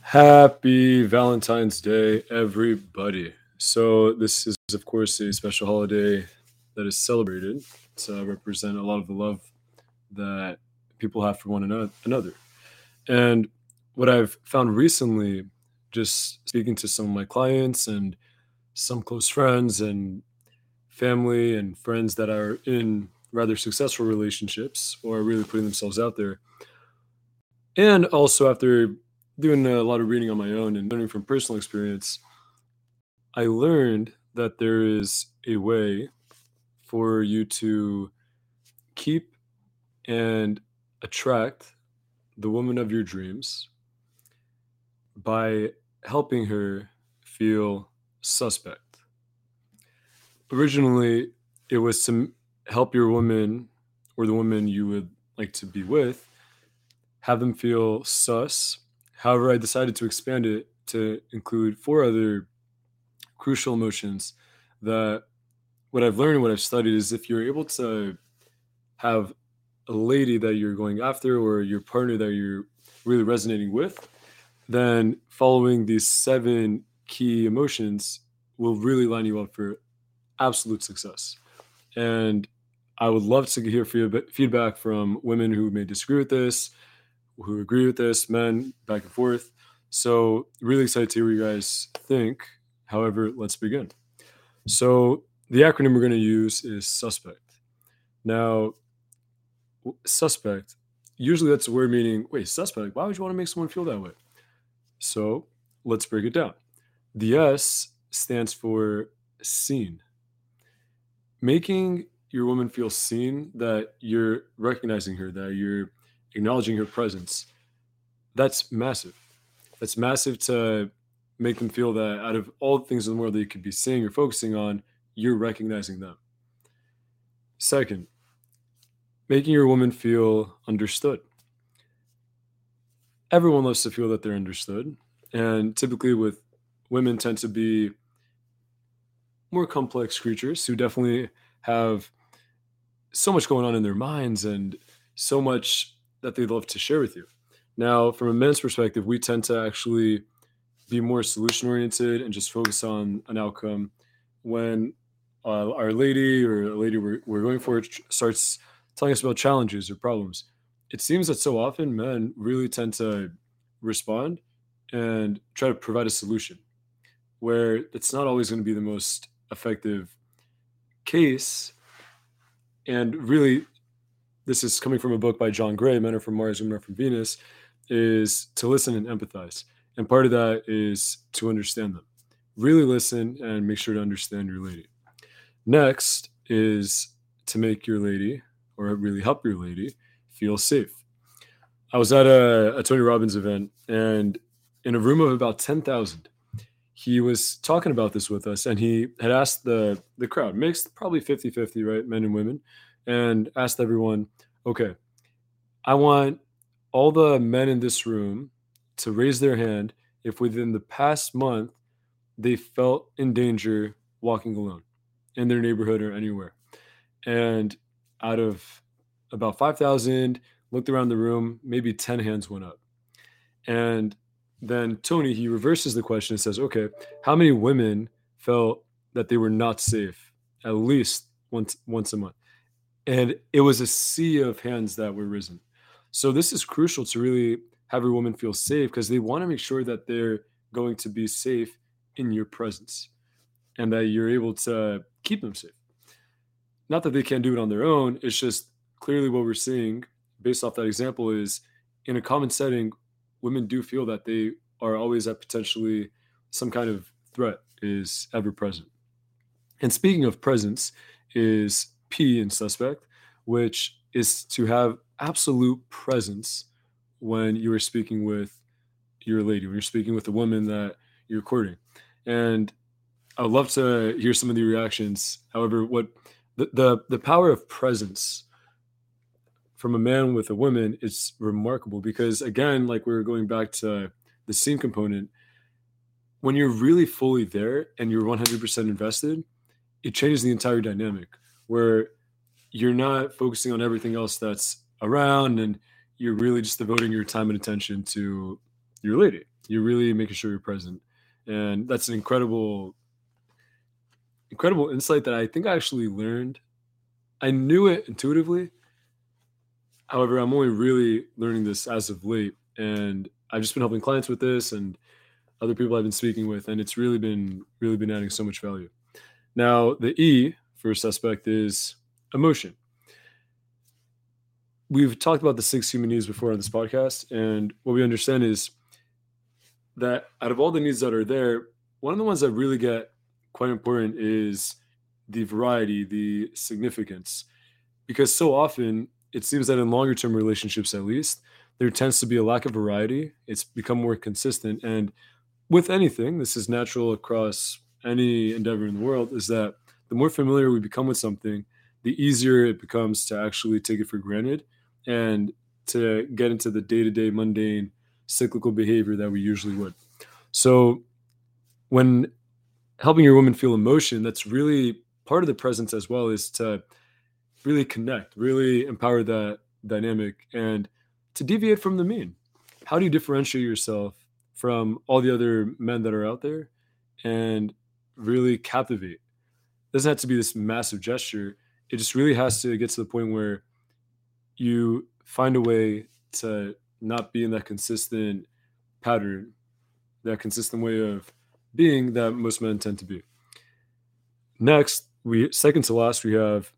Happy Valentine's Day, everybody. So, this is, of course, a special holiday that is celebrated to represent a lot of the love that people have for one another. And what I've found recently, just speaking to some of my clients and some close friends and family and friends that are in rather successful relationships or really putting themselves out there, and also after doing a lot of reading on my own and learning from personal experience, I learned that there is a way for you to keep and attract the woman of your dreams by helping her feel suspect. Originally, it was to help your woman or the woman you would like to be with have them feel sus. However, I decided to expand it to include four other crucial emotions that what I've learned what I've studied is if you're able to have a lady that you're going after or your partner that you're really resonating with, then following these seven key emotions will really line you up for absolute success. And I would love to hear feedback from women who may disagree with this, who agree with this, men, back and forth. So, really excited to hear what you guys think. However, let's begin. So, the acronym we're going to use is SUSPECT. Now, suspect, usually that's a word meaning, wait, suspect, why would you want to make someone feel that way? So, let's break it down. The S stands for seen. Making your woman feel seen, that you're recognizing her, that you're acknowledging her presence, that's massive. That's massive to make them feel that out of all the things in the world that you could be seeing or focusing on, you're recognizing them. Second, making your woman feel understood. Everyone loves to feel that they're understood. And typically, with women, tend to be more complex creatures who definitely have so much going on in their minds and so much that they'd love to share with you. Now, from a men's perspective, we tend to actually be more solution oriented and just focus on an outcome when uh, our lady or a lady we're, we're going for starts telling us about challenges or problems. It seems that so often men really tend to respond and try to provide a solution where it's not always going to be the most effective case. And really, this is coming from a book by John Gray, Men Are From Mars, Women Are From Venus, is to listen and empathize. And part of that is to understand them. Really listen and make sure to understand your lady. Next is to make your lady, or really help your lady, feel safe. I was at a, a Tony Robbins event, and in a room of about 10,000, he was talking about this with us, and he had asked the, the crowd, mixed probably 50 50, right? Men and women, and asked everyone, okay, I want all the men in this room to raise their hand if within the past month they felt in danger walking alone in their neighborhood or anywhere. And out of about 5,000, looked around the room, maybe 10 hands went up. And then Tony, he reverses the question and says, okay, how many women felt that they were not safe at least once once a month? And it was a sea of hands that were risen. So this is crucial to really have your woman feel safe because they want to make sure that they're going to be safe in your presence and that you're able to keep them safe. Not that they can't do it on their own, it's just clearly what we're seeing based off that example is in a common setting, women do feel that they are always at potentially some kind of threat is ever present. And speaking of presence, is P in suspect, which is to have absolute presence when you are speaking with your lady, when you're speaking with the woman that you're courting. And I would love to hear some of the reactions. However, what the, the, the power of presence from a man with a woman is remarkable because again, like we were going back to the seen component, when you're really fully there and you're 100% invested, it changes the entire dynamic where you're not focusing on everything else that's around and you're really just devoting your time and attention to your lady. You're really making sure you're present. And that's an incredible, incredible insight that I think I actually learned. I knew it intuitively. However, I'm only really learning this as of late. And I've just been helping clients with this and other people I've been speaking with, and it's really been really been adding so much value. Now, the E first suspect is emotion. We've talked about the six human needs before on this podcast, and what we understand is that out of all the needs that are there, one of the ones that really get quite important is the variety, the significance. Because so often it seems that in longer term relationships, at least, there tends to be a lack of variety. It's become more consistent. And with anything, this is natural across any endeavor in the world, is that the more familiar we become with something, the easier it becomes to actually take it for granted and to get into the day to day mundane cyclical behavior that we usually would. So, when helping your woman feel emotion, that's really part of the presence as well, is to really connect, really empower that dynamic, and to deviate from the mean. How do you differentiate yourself from all the other men that are out there and really captivate? Doesn't have to be this massive gesture. It just really has to get to the point where you find a way to not be in that consistent pattern, that consistent way of being that most men tend to be. Next, we second to last, we have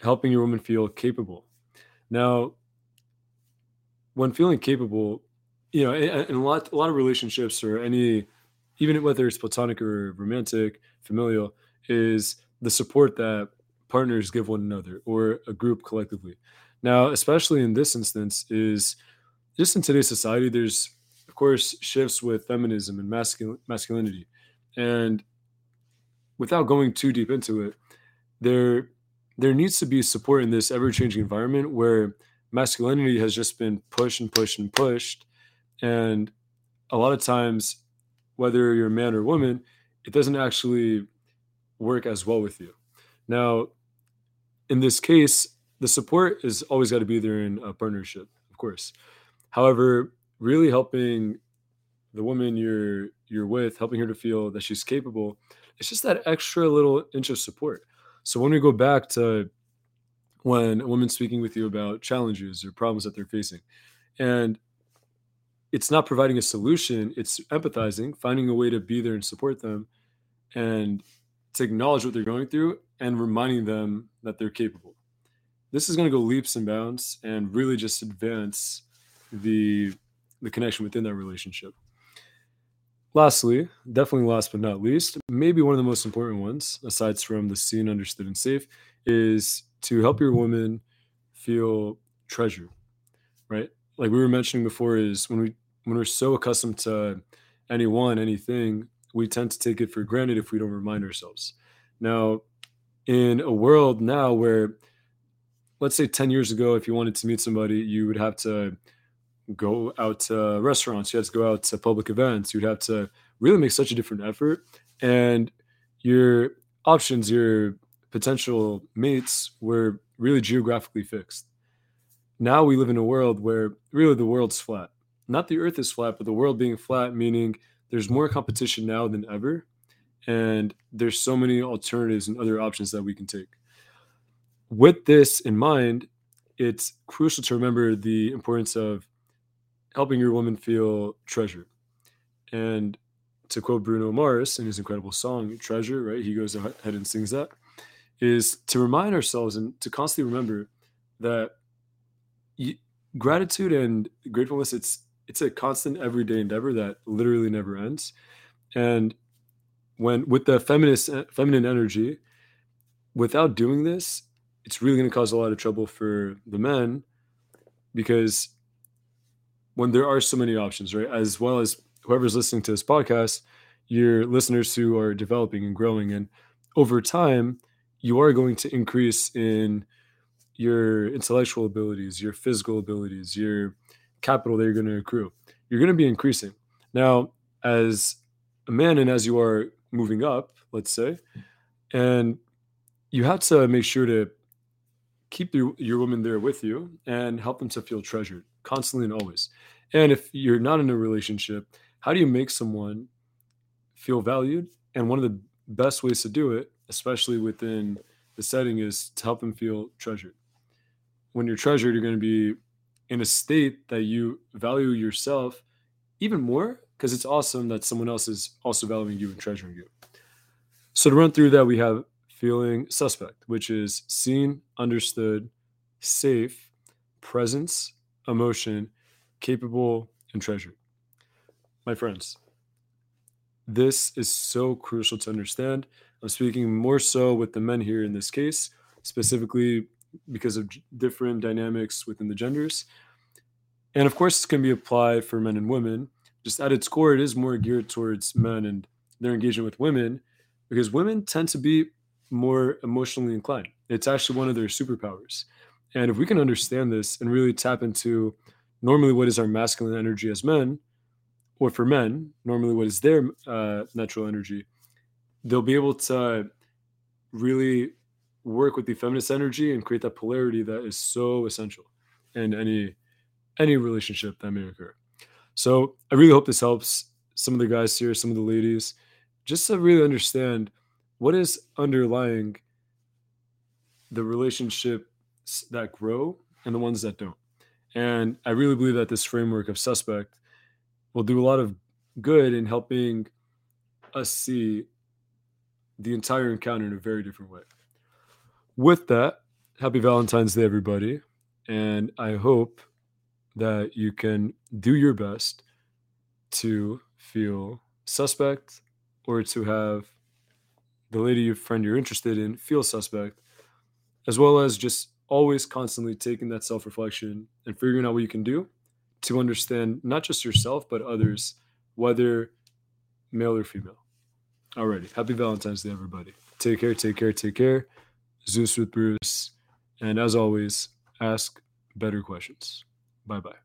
helping your woman feel capable. Now, when feeling capable, you know, in, a lot a lot of relationships or any even whether it's platonic or romantic, familial, is the support that partners give one another or a group collectively. Now, especially in this instance, is just in today's society, there's of course shifts with feminism and masculine masculinity. And without going too deep into it, there there needs to be support in this ever-changing environment where masculinity has just been pushed and pushed and pushed. And a lot of times, whether you're a man or woman, it doesn't actually work as well with you. Now, in this case, the support is always got to be there in a partnership, of course. However, really helping the woman you're you're with, helping her to feel that she's capable, it's just that extra little inch of support. So when we go back to when a woman's speaking with you about challenges or problems that they're facing, and it's not providing a solution, it's empathizing, finding a way to be there and support them and to acknowledge what they're going through and reminding them that they're capable. This is going to go leaps and bounds and really just advance the the connection within that relationship. Lastly, definitely last but not least, maybe one of the most important ones, aside from the seen, understood, and safe, is to help your woman feel treasured, right? Like we were mentioning before, is when we when we're so accustomed to anyone, anything, we tend to take it for granted if we don't remind ourselves. Now, in a world now where, let's say 10 years ago, if you wanted to meet somebody, you would have to go out to restaurants, you had to go out to public events, you'd have to really make such a different effort. And your options, your potential mates were really geographically fixed. Now we live in a world where really the world's flat. Not the earth is flat, but the world being flat, meaning there's more competition now than ever. And there's so many alternatives and other options that we can take. With this in mind, it's crucial to remember the importance of helping your woman feel treasured. And to quote Bruno Mars in his incredible song Treasure, right? He goes ahead and sings that is to remind ourselves and to constantly remember that gratitude and gratefulness it's it's a constant everyday endeavor that literally never ends. And when with the feminist eh, feminine energy without doing this it's really going to cause a lot of trouble for the men because when there are so many options right? As well as whoever's listening to this podcast your listeners who are developing and growing and over time you are going to increase in your intellectual abilities, your physical abilities, your capital that you're going to accrue. You're going to be increasing. Now, as a man and as you are moving up, let's say, and you have to make sure to keep your, your woman there with you and help them to feel treasured constantly and always. And if you're not in a relationship, how do you make someone feel valued? And one of the best ways to do it, especially within the setting, is to help them feel treasured. When you're treasured, you're going to be in a state that you value yourself even more because it's awesome that someone else is also valuing you and treasuring you. So to run through that, we have feeling suspect, which is seen, understood, safe, presence, emotion, capable, and treasured. My friends, this is so crucial to understand. I'm speaking more so with the men here in this case, specifically because of different dynamics within the genders. And of course, this can be applied for men and women. Just at its core, it is more geared towards men and their engagement with women because women tend to be more emotionally inclined. It's actually one of their superpowers. And if we can understand this and really tap into normally what is our masculine energy as men, or for men, normally what is their uh, natural energy, they'll be able to really work with the feminist energy and create that polarity that is so essential in any any relationship that may occur. So I really hope this helps some of the guys here, some of the ladies, just to really understand what is underlying the relationships that grow and the ones that don't. And I really believe that this framework of suspect will do a lot of good in helping us see the entire encounter in a very different way. With that, happy Valentine's Day, everybody. And I hope that you can do your best to feel suspect or to have the lady your friend you're interested in feel suspect, as well as just always constantly taking that self reflection and figuring out what you can do to understand not just yourself, but others, whether male or female. Alrighty. Happy Valentine's Day, everybody. Take care, take care, take care. Zeus with Bruce. And as always, ask better questions. Bye bye.